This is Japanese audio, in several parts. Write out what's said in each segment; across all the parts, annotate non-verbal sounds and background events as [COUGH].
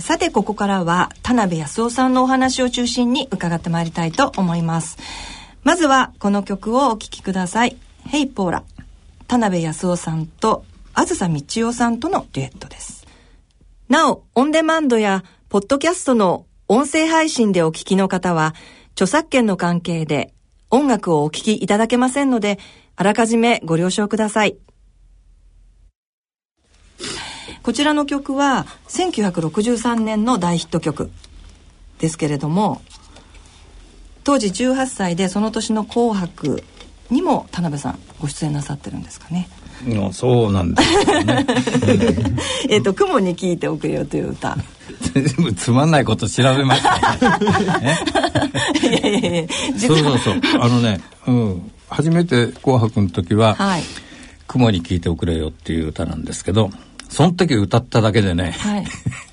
さてここからは田辺康夫さんのお話を中心に伺ってまいりたいと思います。まずはこの曲をお聴きください「ヘイポーラ」田辺康夫さんとあずさみちおさんとのデュエットです。なおオンデマンドやポッドキャストの音声配信でお聴きの方は著作権の関係で音楽をお聴きいただけませんのであらかじめご了承ください。こちらの曲は1963年の大ヒット曲ですけれども当時18歳でその年の「紅白」にも田辺さんご出演なさってるんですかね。うそうなんですね。[LAUGHS] えっと「雲に聞いておくよ」という歌。全部つまんないこと調べました、ね。[LAUGHS] いやいやいやそうそうそうあのね、うん、初めて「紅白」の時は、はい「雲に聞いておくれよ」っていう歌なんですけど。その時歌っただけでね、はい、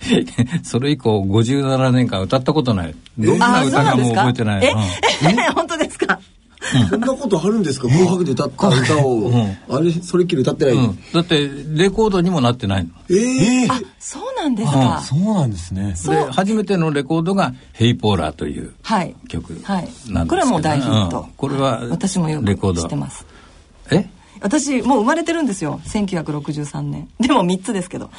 [LAUGHS] それ以降57年間歌ったことない。どんな歌かも覚えてない。え、うん、本当ですか？そんなことあるんですか？紅白で歌った歌を、うん、あれそれっきり歌ってない、うん、だってレコードにもなってないの。ええー、あそうなんですか、そうなんですね。で初めてのレコードが「ヘイポーラー」という曲なんですけど、はいはい、これはもう大ヒット、これは私もよく知ってます。え？私もう生まれてるんですよ。1963年。でも3つですけど。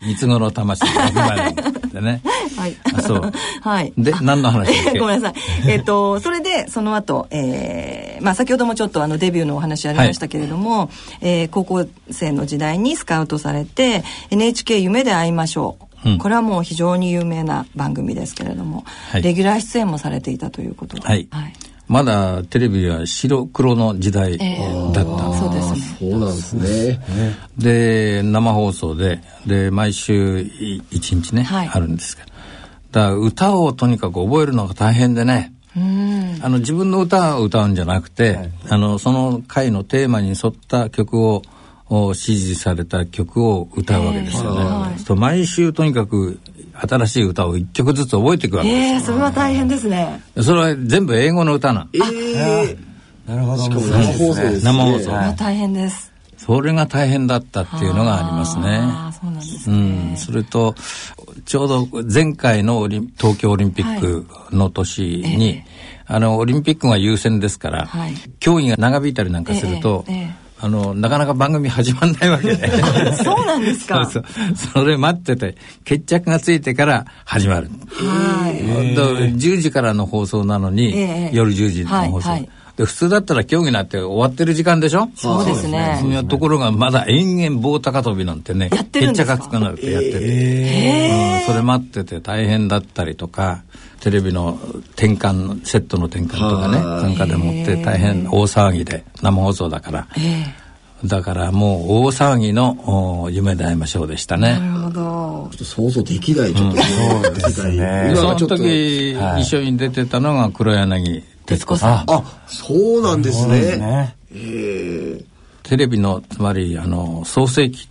三つ子の魂が生まれでね。はい。そう。はい。で何の話 [LAUGHS] ごめんなさい。えっ、ー、とそれでその後、えー、まあ先ほどもちょっとあのデビューのお話ありましたけれども、はい、えー、高校生の時代にスカウトされて NHK 夢で会いましょう。うん、これはもう非常に有名な番組ですけれども、はい、レギュラー出演もされていたということで、はい、はいまだテレビは白黒の時代だった、えー、そうですね。そうなんですね。で生放送でで毎週一日ね、はい、あるんですけど。だから歌をとにかく覚えるのが大変でね。あの自分の歌を歌うんじゃなくて、はい、あのその回のテーマに沿った曲を指示された曲を歌うわけですよね。毎週とにかく新しい歌を一曲ずつ覚えていくわけです。えー、それは大変ですね。それは全部英語の歌なの。えー、なるほど。しかも生放送です、ね、生放送。はい、大変です。それが大変だったっていうのがありますね。あそうなんですね。うん。それと、ちょうど前回の東京オリンピックの年に、はいえー、あの、オリンピックが優先ですから、はい、競技が長引いたりなんかすると、えーえーあの、なかなか番組始まんないわけで。[LAUGHS] そうなんですかそうそう。それ待ってて、決着がついてから始まる。はい。10時からの放送なのに、えー、夜10時の放送。はいはいで普通だったら競技なんて終わってる時間でしょ？そうですね。そういうところがまだ延々棒高跳びなんてね、やってるんですか？決着がつかなくてやってて、えー、うん、それ待ってて大変だったりとか、テレビの転換セットの転換とかねなんかでもって大変大騒ぎで生放送だから。だからもう大騒ぎの夢で会いましょうでしたね。なるほど。ちょっと想像できない、ちょっと、そうですね。その時、一緒に出てたのが黒柳徹子さん。あ、そうなんですね。ねえテレビの、つまり、あの、創世記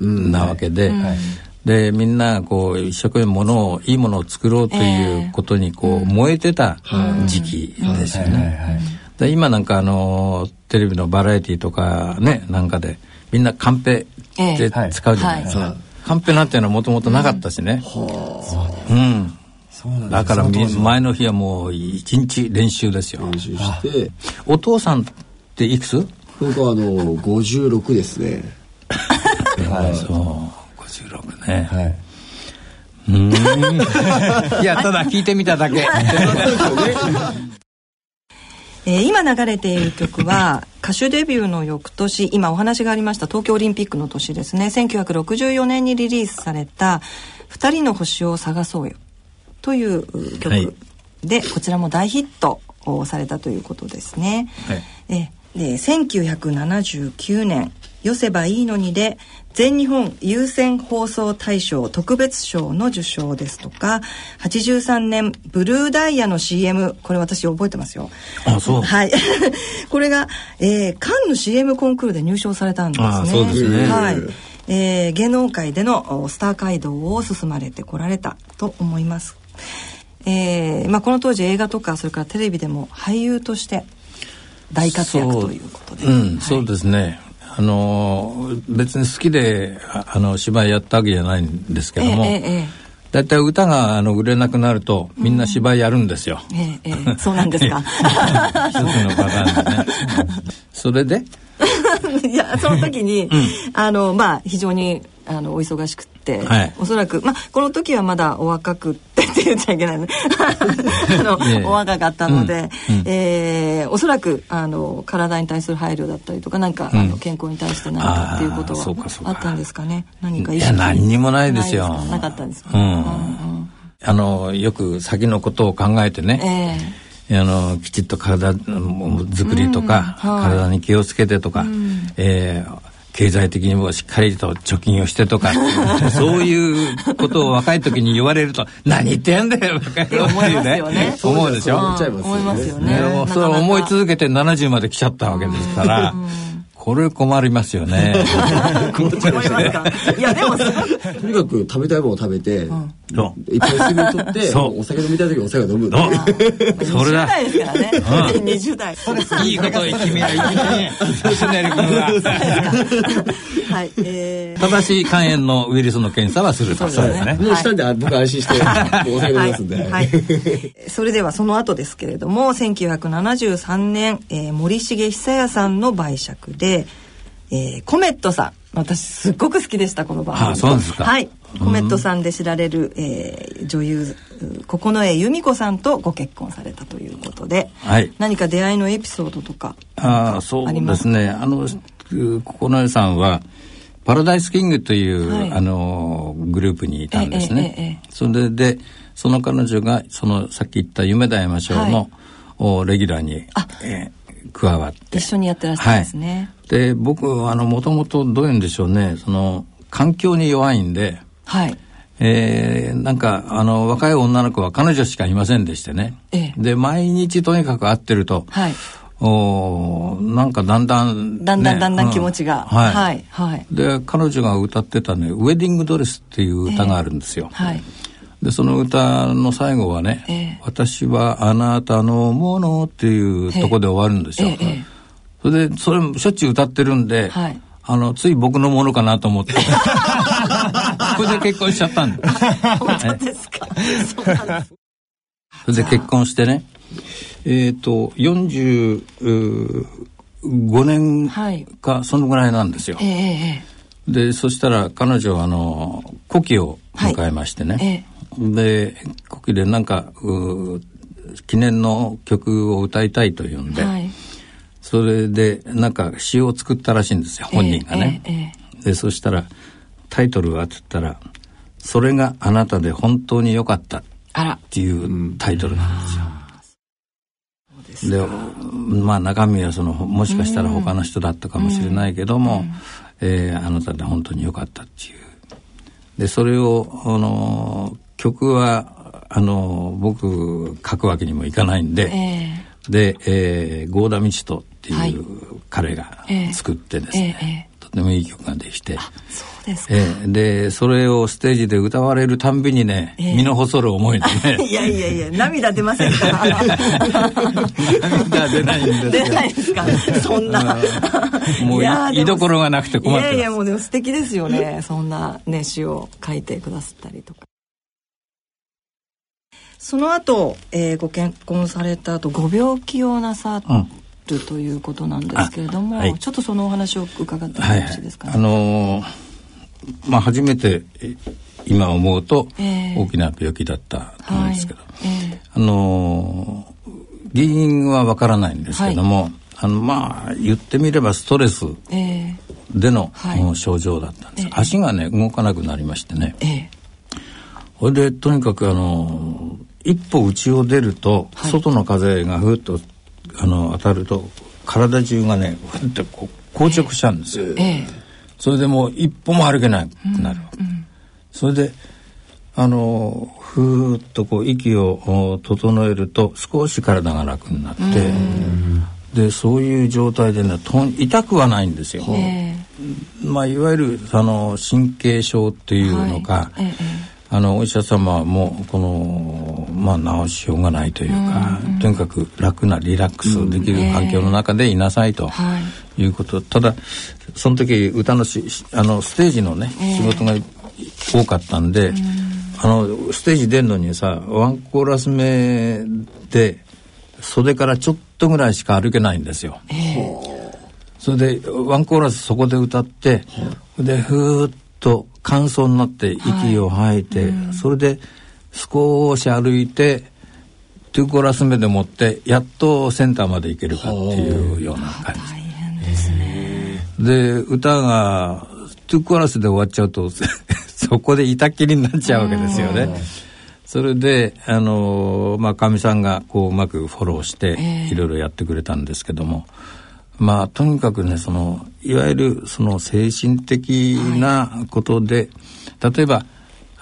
なわけで、うんはいでみんなこう一生懸命ものをいいものを作ろうということにこう、燃えてた時期ですよね。で今なんかあのテレビのバラエティーとかねなんかでみんなカンペで使うじゃないですか。カンペなんていうのはもともとなかったしね。うん。だから前の日はもう一日練習ですよ。練習して。お父さんっていくつ？僕はあの56ですね。[LAUGHS] はい。そう。56ね。はい。うん。[LAUGHS] いや、ただ聞いてみただけ。[LAUGHS] えー、今流れている曲は歌手デビューの翌年今お話がありました東京オリンピックの年ですね1964年にリリースされた「二人の星を探そうよ」という曲で、はい、こちらも大ヒットをされたということですね。はい、えで1979年「よせばいいのに」で全日本優先放送大賞特別賞の受賞ですとか83年ブルーダイヤの CM これ私覚えてますよ。あそう。はい。[LAUGHS] これが、えー、カンヌ CM コンクールで入賞されたんですね。あそうですね。はい。えー、芸能界でのスター街道を進まれてこられたと思います、えーまあ、この当時映画とかそれからテレビでも俳優として大活躍ということで、うん、はい、そうですね。あの別に好きであの芝居やったわけじゃないんですけども、えええ大体歌があの売れなくなるとみんな芝居やるんですよ。うん、えええそうなんですか。[LAUGHS] 一つのパターンでね。[LAUGHS] それで？[LAUGHS] いやその時に、うん、あのまあ非常にあのお忙しくて、はい、おそらく、まあ、この時はまだお若くってって言っちゃいけないね [LAUGHS] あの、お若かったので、うんうん、えー、おそらくあの体に対する配慮だったりとか何か、うん、あの健康に対して何かっていうことはあったんですかね。何かいや何にもないですよ。なか？ったんです。か、うんうん、あのよく先のことを考えてね、えー、あのきちっと体作りとか、うんはい、体に気をつけてとか、うん、えー経済的にもしっかりと貯金をしてとか [LAUGHS] そういうことを若い時に言われると何言ってんだよ若いっていうね。思うでしょ？思いますよね。それ思い続けて70まで来ちゃったわけですから。これ困りますよね。[LAUGHS] 困りますか？いやでもとにかく食べたいものを食べて、うん、いっぱい水分取って、お酒飲みたい時お酒飲む。それだ。[LAUGHS] 20代ですからね。二十代。いいことを決めりゃいいね。はい。えー、正しい肝炎のウイルスの検査はすると。そうですね。もうしたんで僕安心してお酒飲みますんで。はい。それではその後ですけれども、1973年、えー、森重久彌さんの売借で。で、えー、コメットさん私すっごく好きでしたこの番組。あそうですか。はい。コメットさんで知られる、えー、女優九重由美子さんとご結婚されたということで、はい、何か出会いのエピソードとかああそうですね。あの九重さんはパラダイスキングという、はい、あのグループにいたんですね。えええ、それでその彼女がそのさっき言った夢だ山賞の、はい、レギュラーに、えー、加わって。一緒にやってらっしゃるんですね、はい、で僕あのもともとどういうんでしょうね。その環境に弱いんで。はい。えー、なんかあの若い女の子は彼女しかいませんでしてね、ええ、で毎日とにかく会ってると、はい、おなんかだんだん、ね、だんだんだんだん気持ちが、うん、はい、はい、はい、で彼女が歌ってたね「ウェディングドレス」っていう歌があるんですよ、え。はいでその歌の最後はね、えー、私はあなたのもの」っていうとこで終わるんですよ。えー、それでそれしょっちゅう歌ってるんで、はい、あのつい僕のものかなと思って。[LAUGHS] それで結婚しちゃったんで。本当ですか？それで結婚してね。えっ、ー、と45年かそのぐらいなんですよ。えー、でそしたら彼女はあの古希を迎えましてね、はいえ。ーで古希でなんか記念の曲を歌いたいというんで、はい、それでなんか詩を作ったらしいんですよ本人がね。えーえー、でそしたらタイトルはって言ったら「それがあなたで本当に良かった」っていうタイトルなんですよ。でまあ中身はそのもしかしたら他の人だったかもしれないけども、うん、えー、あなたで本当に良かったっていう。でそれをあの曲はあの僕書くわけにもいかないんで、えー、で、えー、郷田道人っていう彼が作ってですね、はいえー、とてもいい曲ができてそうですか、えー、でそれをステージで歌われるたんびにね、えー、身の細る思いでね [LAUGHS] いやいやいや涙出ませんか涙 [LAUGHS] 出ないんです出ないですか。そんな。もう居所がなくて困っていやいやもうでも素敵ですよね。そんなね詩を書いてくださったりとかその後、えー、ご結婚された後ご病気をなさる、ということなんですけれども、はい、ちょっとそのお話を伺ってもよろしいですか、ね？はい、あのー、まあ初めて今思うと大きな病気だったと思うんですけど、えーはい。えー、あのー、原因はわからないんですけども、あのまあ言ってみればストレスでの、症状だったんです、足がね動かなくなりましてね、それでとにかくあの一歩内を出ると、はい、外の風がふっとあの当たると体中がねふってこう硬直しちゃうんですよ、ええ、それでもう一歩も歩けなくなる、うんうん、それであのふーっとこう息を整えると少し体が楽になって、でそういう状態でねと痛くはないんですよ、えー、まあいわゆるあの神経症っていうのか、はい。え。あのお医者様もこのまあ治しようがないというか、うんうん、とにかく楽なリラックスできる環境の中でいなさいとい。うこと。ただその時歌のしあのステージのね、仕事が多かったんで、あのステージ出るのにさワンコーラス目で袖からちょっとぐらいしか歩けないんですよ。それでワンコーラスそこで歌って、でふーっと乾燥になって息を吐いて、はいそれで少し歩いて2コーラス目でもってやっとセンターまで行けるかっていうような感じ。大変ですね。で歌が2コーラスで終わっちゃうと [LAUGHS] そこでいたきりになっちゃうわけですよね。それであのまあかみさんがこううまくフォローしていろいろやってくれたんですけども、まあとにかくねそのいわゆるその精神的なことで、はい、例えば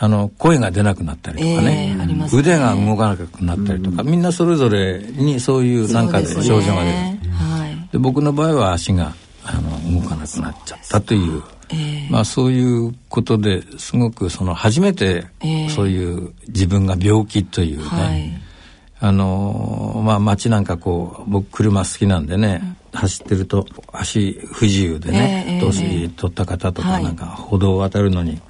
あの声が出なくなったりとかね。えーね、腕が動かなくなったりとか、うん、みんなそれぞれにそういうなんかで症状が出る、ねはい、で僕の場合は足があの動かなくなっちゃったというえー、まあ、そういうことですごくその初めてそういう自分が病気というね、はい、あのまあ街なんかこう僕車好きなんでね、うん、走ってると足不自由でね、年、えー、取った方とかなんか歩道を渡るのに、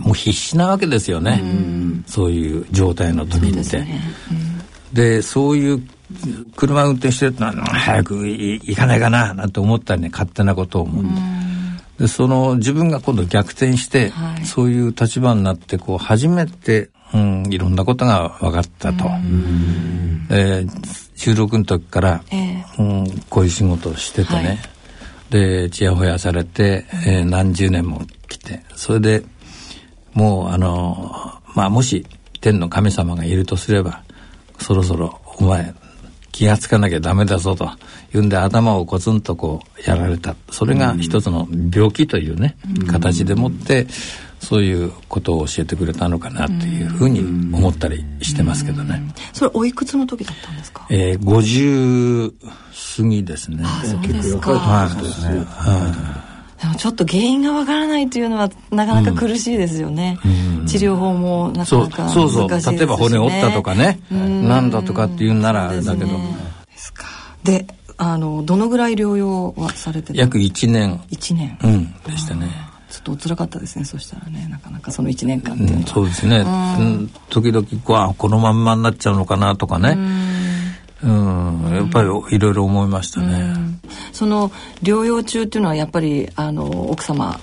もう必死なわけですよね、うん、そういう状態の時って。で、ね。うん、そういう車運転してると早く行かないかななんて思ったりね勝手なことを思って。で。その自分が今度逆転して、はい、そういう立場になってこう初めて、うん、いろんなことが分かったと。えー、16の時から、えー、うん、こういう仕事をしててね、はい、でちやほやされて、えー、何十年も来て。それでもうあのまあもし天の神様がいるとすればそろそろお前気が付かなきゃダメだぞというんで頭をコツンとこうやられたそれが一つの病気というね、うん、形でもってそういうことを教えてくれたのかなというふうに思ったりしてますけどね。それおいくつの時だったんですか？ええー、50過ぎですね。あそうですか。はい、ですね。はいでもちょっと原因がわからないというのはなかなか苦しいですよね、うん、治療法もなかなか難しいです、ね、そうそう。そう例えば骨折ったとかね、なんだとかっていうならだけど。ですか。であのどのぐらい療養はされてた約1年。1年。うん。でしたね。ちょっとお辛かったですね。そしたらねなかなかその1年間っていうのは、うん、そうですね、うん、時々こうこのまんまになっちゃうのかなとかね、うん、やっぱりいろいろ思いましたね、その療養中っていうのはやっぱりあの奥様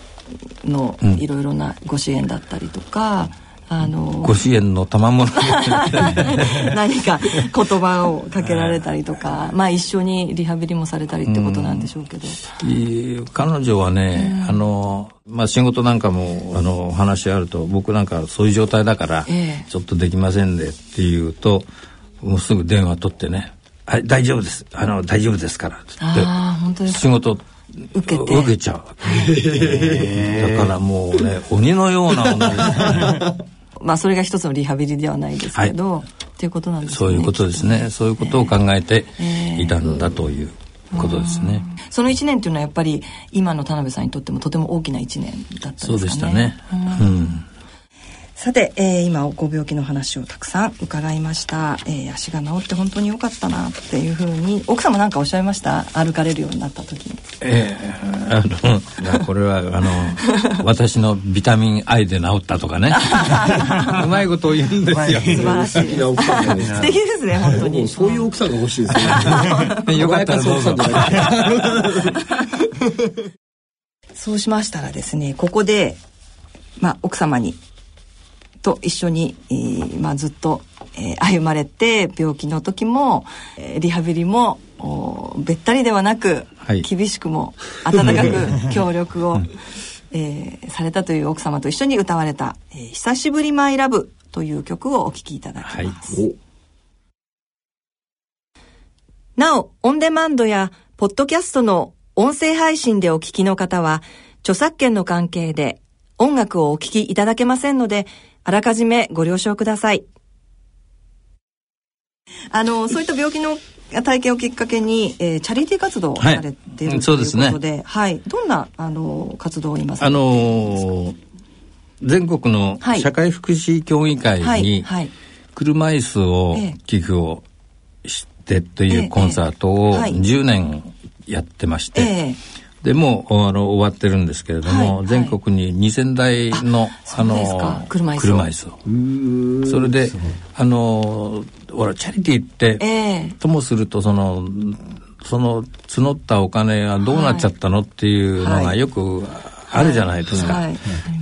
のいろいろなご支援だったりとか、あのご支援の賜物 [LAUGHS] 何か言葉をかけられたりとか、まあ一緒にリハビリもされたりってことなんでしょうけど、うん、彼女はね、うん、あのまあ仕事なんかもあの話あると僕なんかそういう状態だから、ちょっとできませんでっていうともうすぐ電話取ってね「はい大丈夫です。あの大丈夫ですから」って仕事受けて。受けちゃう。だからもうね [LAUGHS] 鬼のような女ですね。[LAUGHS] まあそれが一つのリハビリではないですけど、はい、っていうことなんですね。そういうことですね。そういうことを考えていたんだということですね、えー、その1年っていうのはやっぱり今の田辺さんにとってもとても大きな1年だったんですかね。そうでしたね。うんさて、えー、今ご病気の話をたくさん伺いました、えー、足が治って本当に良かったなっていうふうに奥様なんかおっしゃいました？歩かれるようになった時に。ええー、あのこれはあの [LAUGHS] 私のビタミン I で治ったとかね。[LAUGHS] うまいことを言うんですよ。素晴らしい素敵ですね本当に。そういう奥さんが欲しいですね。[LAUGHS] よかったらどうぞ。そうしましたらですねここでまあ奥様にと一緒に、えー、まあ、ずっと、えー、歩まれて病気の時も、えー、リハビリもべったりではなく、はい、厳しくも [LAUGHS] 温かく [LAUGHS] 協力を、えー、されたという奥様と一緒に歌われた「えー、久しぶりマイラブ」という曲をお聴きいただきます。はい、なおオンデマンドやポッドキャストの音声配信でお聴きの方は著作権の関係で音楽をお聴きいただけませんのであらかじめご了承ください。あの、そういった病気の体験をきっかけに、えー、チャリティー活動をされている、はい、とい。うことで、ね、はい、どんなあの活動を今あのー、全国の社会福祉協議会に車椅子を寄付をしてというコンサートを10年やってまして、えー、でもうあの終わってるんですけれども、はい、全国に2,000台のあの車椅子を。それであのほらチャリティーって、えー、ともするとそのその募ったお金がどうなっちゃったのっていうのがよくあるじゃないですか、はい、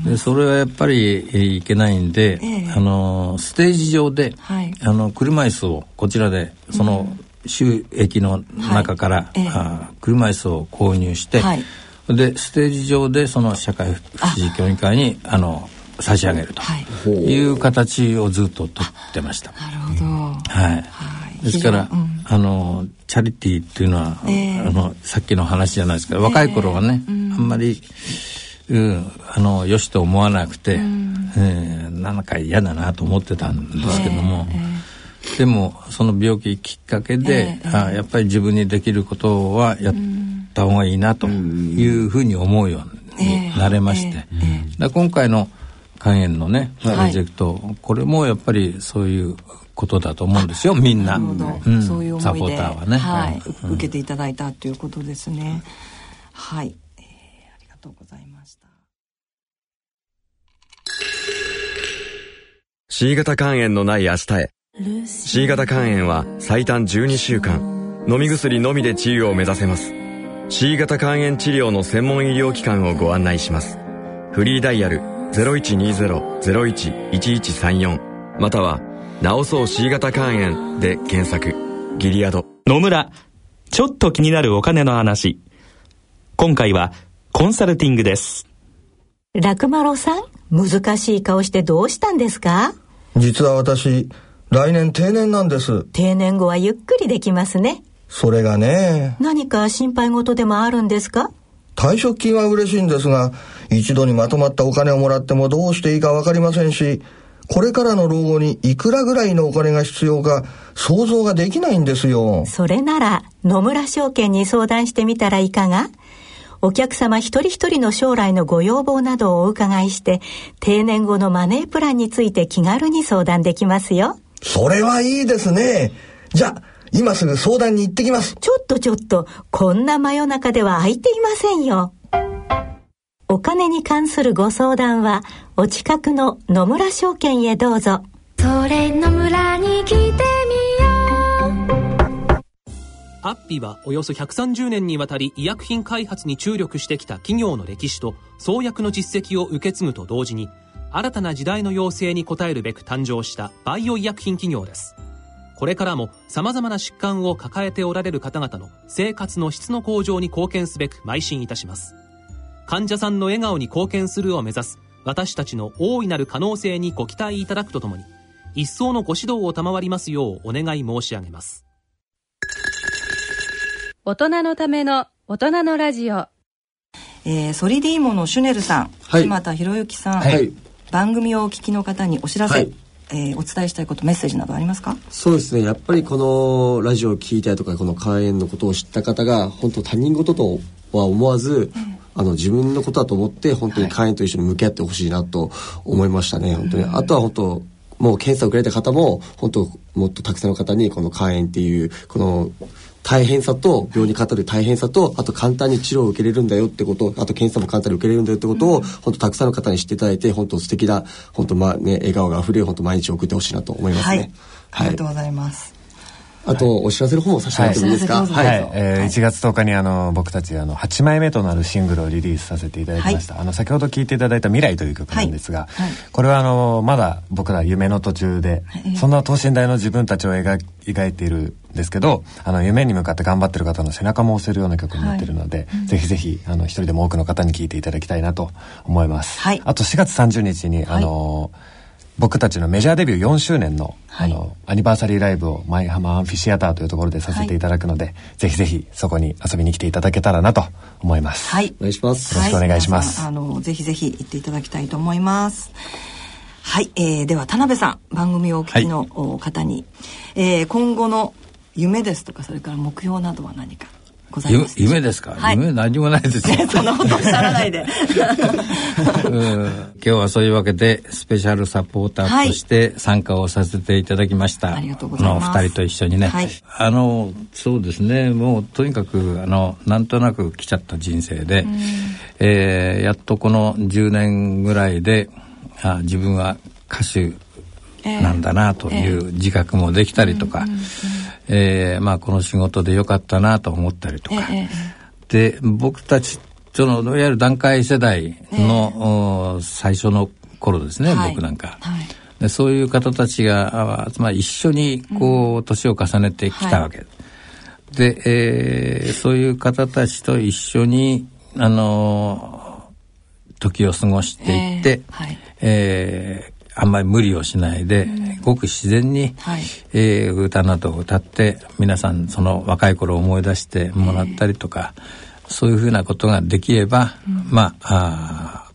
でそれはやっぱりいけないんで、えー、あのステージ上で、はい、あの車椅子をこちらでその収益の中から、はい。えー、あ車椅子を購入して、はい、でステージ上でその社会福祉協議会にあ。の差し上げるとい。う形をずっととってました。なるほど。はい。ですから、うん、あのチャリティーっていうのは、えー、あのさっきの話じゃないですけど若い頃はね、えーうん、あんまりうん、あのよしと思わなくて、うん、えー、なんか嫌だなと思ってたんですけども、えー、でもその病気きっかけで、えー、あやっぱり自分にできることはやった方がいいなというふうに思うようになれまして、えー、今回の肝炎のねプロジェクト、はい、これもやっぱりそういうことだと思うんですよみんな、うん、そういう思いで。サポーターはね、はい、うん、受けていただいたということですね。はい、えー、ありがとうございます C 型肝炎のない明日へ C 型肝炎は最短12週間飲み薬のみで治癒を目指せます。C 型肝炎治療の専門医療機関をご案内します。フリーダイヤル0120-01-1134または「治そう C 型肝炎」で検索。ギリアド。野村ちょっと気になるお金の話。今回はコンサルティングです。楽丸さん難しい顔してどうしたんですか？実は私、来年定年なんです。定年後はゆっくりできますね。それがね。何か心配事でもあるんですか？退職金は嬉しいんですが、一度にまとまったお金をもらってもどうしていいかわかりませんし、これからの老後にいくらぐらいのお金が必要か想像ができないんですよ。それなら野村証券に相談してみたらいかが？お客様一人一人の将来のご要望などをお伺いして、定年後のマネープランについて気軽に相談できますよ。それはいいですね。じゃあ、今すぐ相談に行ってきます。ちょっとちょっと、こんな真夜中では空いていませんよ。お金に関するご相談は、お近くの野村証券へどうぞ。それ野村に来てみアッピはおよそ130年にわたり医薬品開発に注力してきた企業の歴史と創薬の実績を受け継ぐと同時に新たな時代の要請に応えるべく誕生したバイオ医薬品企業です。これからも様々な疾患を抱えておられる方々の生活の質の向上に貢献すべく邁進いたします。患者さんの笑顔に貢献するを目指す私たちの大いなる可能性にご期待いただくとともに一層のご指導を賜りますようお願い申し上げます。大人のための大人のラジオ。えー、ソリディーモのシュネルさん、はい、島田博之さん、はい、番組をお聞きの方にお知らせ、はい、えー、お伝えしたいことメッセージなどありますか？そうですね。やっぱりこのラジオを聞いたりとかこの肝炎のことを知った方が本当他人事とは思わず、うん、あの自分のことだと思って本当に肝炎と一緒に向き合ってほしいなと思いましたね、本当に、あとは本当もう検査を受けられた方も本当もっとたくさんの方にこの肝炎っていうこの大変さと病にかかる大変さとあと簡単に治療を受けれるんだよってことあと検査も簡単に受けれるんだよってことを、うん、本当たくさんの方に知っていただいて本当素敵な本当まあね笑顔があふれる本当毎日送ってほしいなと思いますね、はい、ありがとうございます、あと、お知らせの方もさせてもらってもいいですか？はい。はい、えー、1月10日にあの僕たちあの8枚目となるシングルをリリースさせていただきました。はい、あの先ほど聞いていただいた未来という曲なんですが、はい、これはあのまだ僕ら夢の途中で、そんな等身大の自分たちを描描いているんですけど、あの夢に向かって頑張ってる方の背中も押せるような曲になってるので、ぜひぜひあの一人でも多くの方に聴いていただきたいなと思います。はい。あと4月30日にあの。僕たちのメジャーデビュー4周年のはい、あのアニバーサリーライブを舞浜アンフィシアターというところでさせていただくので、はい、ぜひぜひそこに遊びに来ていただけたらなと思います。はい、お願いします。よろしくお願いします。はい、あのぜひぜひ行っていただきたいと思います。はい、えー、では田辺さん番組をお聞きの方に、はい、えー、今後の夢ですとかそれから目標などは何か？ございます。夢ですか、はい、夢何もないですよ。[LAUGHS] そんなことおっしゃらないで。[LAUGHS] 結日はそういうわけでスペシャルサポーターとして参加をさせていただきました、はい、ありがとうございます。の2人と一緒にね、はい、あのそうですね。もうとにかくあのなんとなく来ちゃった人生で、えー、やっとこの10年ぐらいであ自分は歌手なんだなという自覚もできたりとか、えー、まあこの仕事でよかったなと思ったりとか、で僕たちそのいわゆる団塊世代の、最初の頃ですね、僕なんか。でそういう方たちがつまり一緒にこう年を重ねてきたわけ、で、えー、そういう方たちと一緒にあの時を過ごしていって、えー、はい。えーあんまり無理をしないで、うん、ごく自然に、はい、えー、歌などを歌って皆さんその若い頃を思い出してもらったりとか、えー、そういうふうなことができれば、うん、まああ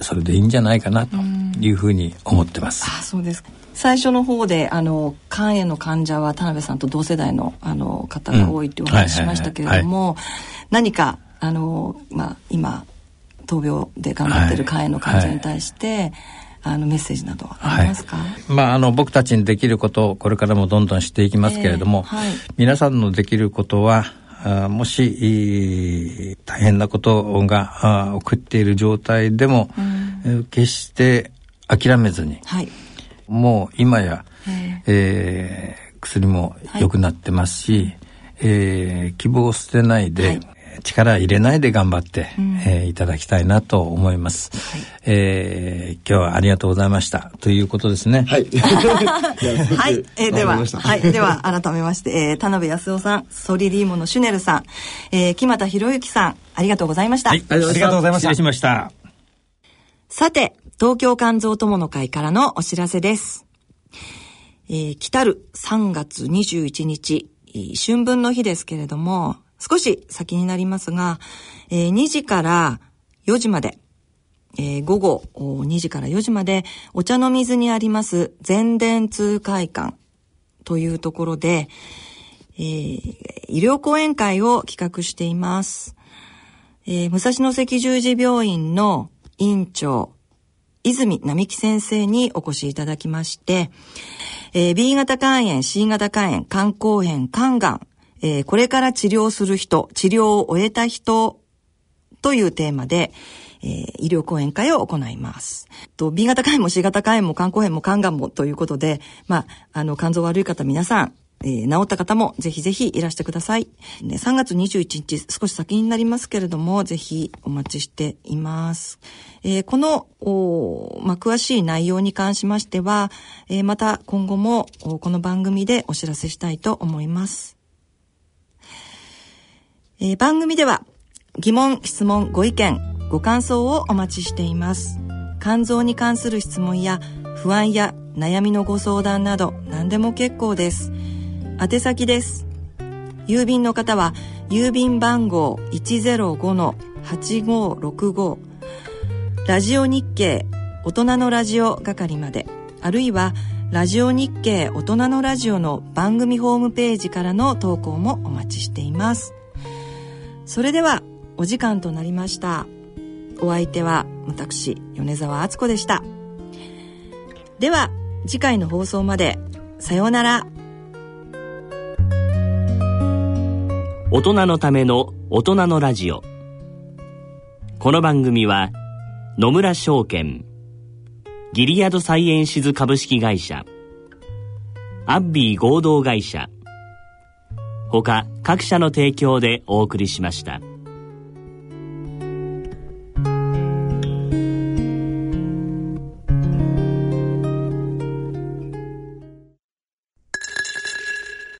それでいいんじゃないかなというふうに思ってます。うん、あそうです最初の方であの肝炎の患者は田辺さんと同世代のあの方が多いってお話ししましたけれども、何かあの、まあ、今闘病で頑張ってる肝炎の患者に対して、はいはいあのメッセージなどありますか、はい、まああの僕たちにできることをこれからもどんどんしていきますけれども、えーはい、皆さんのできることはあもし大変なことが起こっている状態でも、うん、決して諦めずに、はい、もう今や、えー、えー、薬も良くなってますし、はい、えー、希望を捨てないで、力入れないで頑張って、うん、えー、いただきたいなと思います、はい、えー、今日はありがとうございました。ということですね。はい。[LAUGHS] はい、えー、でははい。では改めまして、えー、田辺康夫さんソリリーモのシュネルさん、えー、木俣博之さんありがとうございました、はい、ありがとうございました。失礼しました。さて東京肝臓友の会からのお知らせです。えー、来たる3月21日、春分の日ですけれども、少し先になりますが、えー、2時から4時まで、えー、午後2時から4時まで、お茶の水にあります全電通会館というところで、えー、医療講演会を企画しています。えー、武蔵野赤十字病院の院長、泉並木先生にお越しいただきまして、えー、B 型肝炎、C 型肝炎、肝硬変、肝がん、えー、これから治療する人、治療を終えた人というテーマで、えー、医療講演会を行います。と、B 型肝炎も C 型肝炎も肝硬変も肝がんもということで、まあ、あの、肝臓悪い方皆さん、えー、治った方もぜひぜひいらしてください。ね、3月21日、少し先になりますけれども、ぜひお待ちしています。えー、この、まあ、詳しい内容に関しましては、えー、また今後もこの番組でお知らせしたいと思います。えー、番組では疑問、質問、ご意見、ご感想をお待ちしています。肝臓に関する質問や不安や悩みのご相談など何でも結構です。宛先です。郵便の方は郵便番号105-8565ラジオ日経大人のラジオ係まであるいはラジオ日経大人のラジオの番組ホームページからの投稿もお待ちしています。それではお時間となりました。お相手は私米沢敦子でした。では次回の放送までさようなら。大人のための大人のラジオ。この番組は野村証券ギリアドサイエンシズ株式会社アッビー合同会社他各社の提供でお送りしました。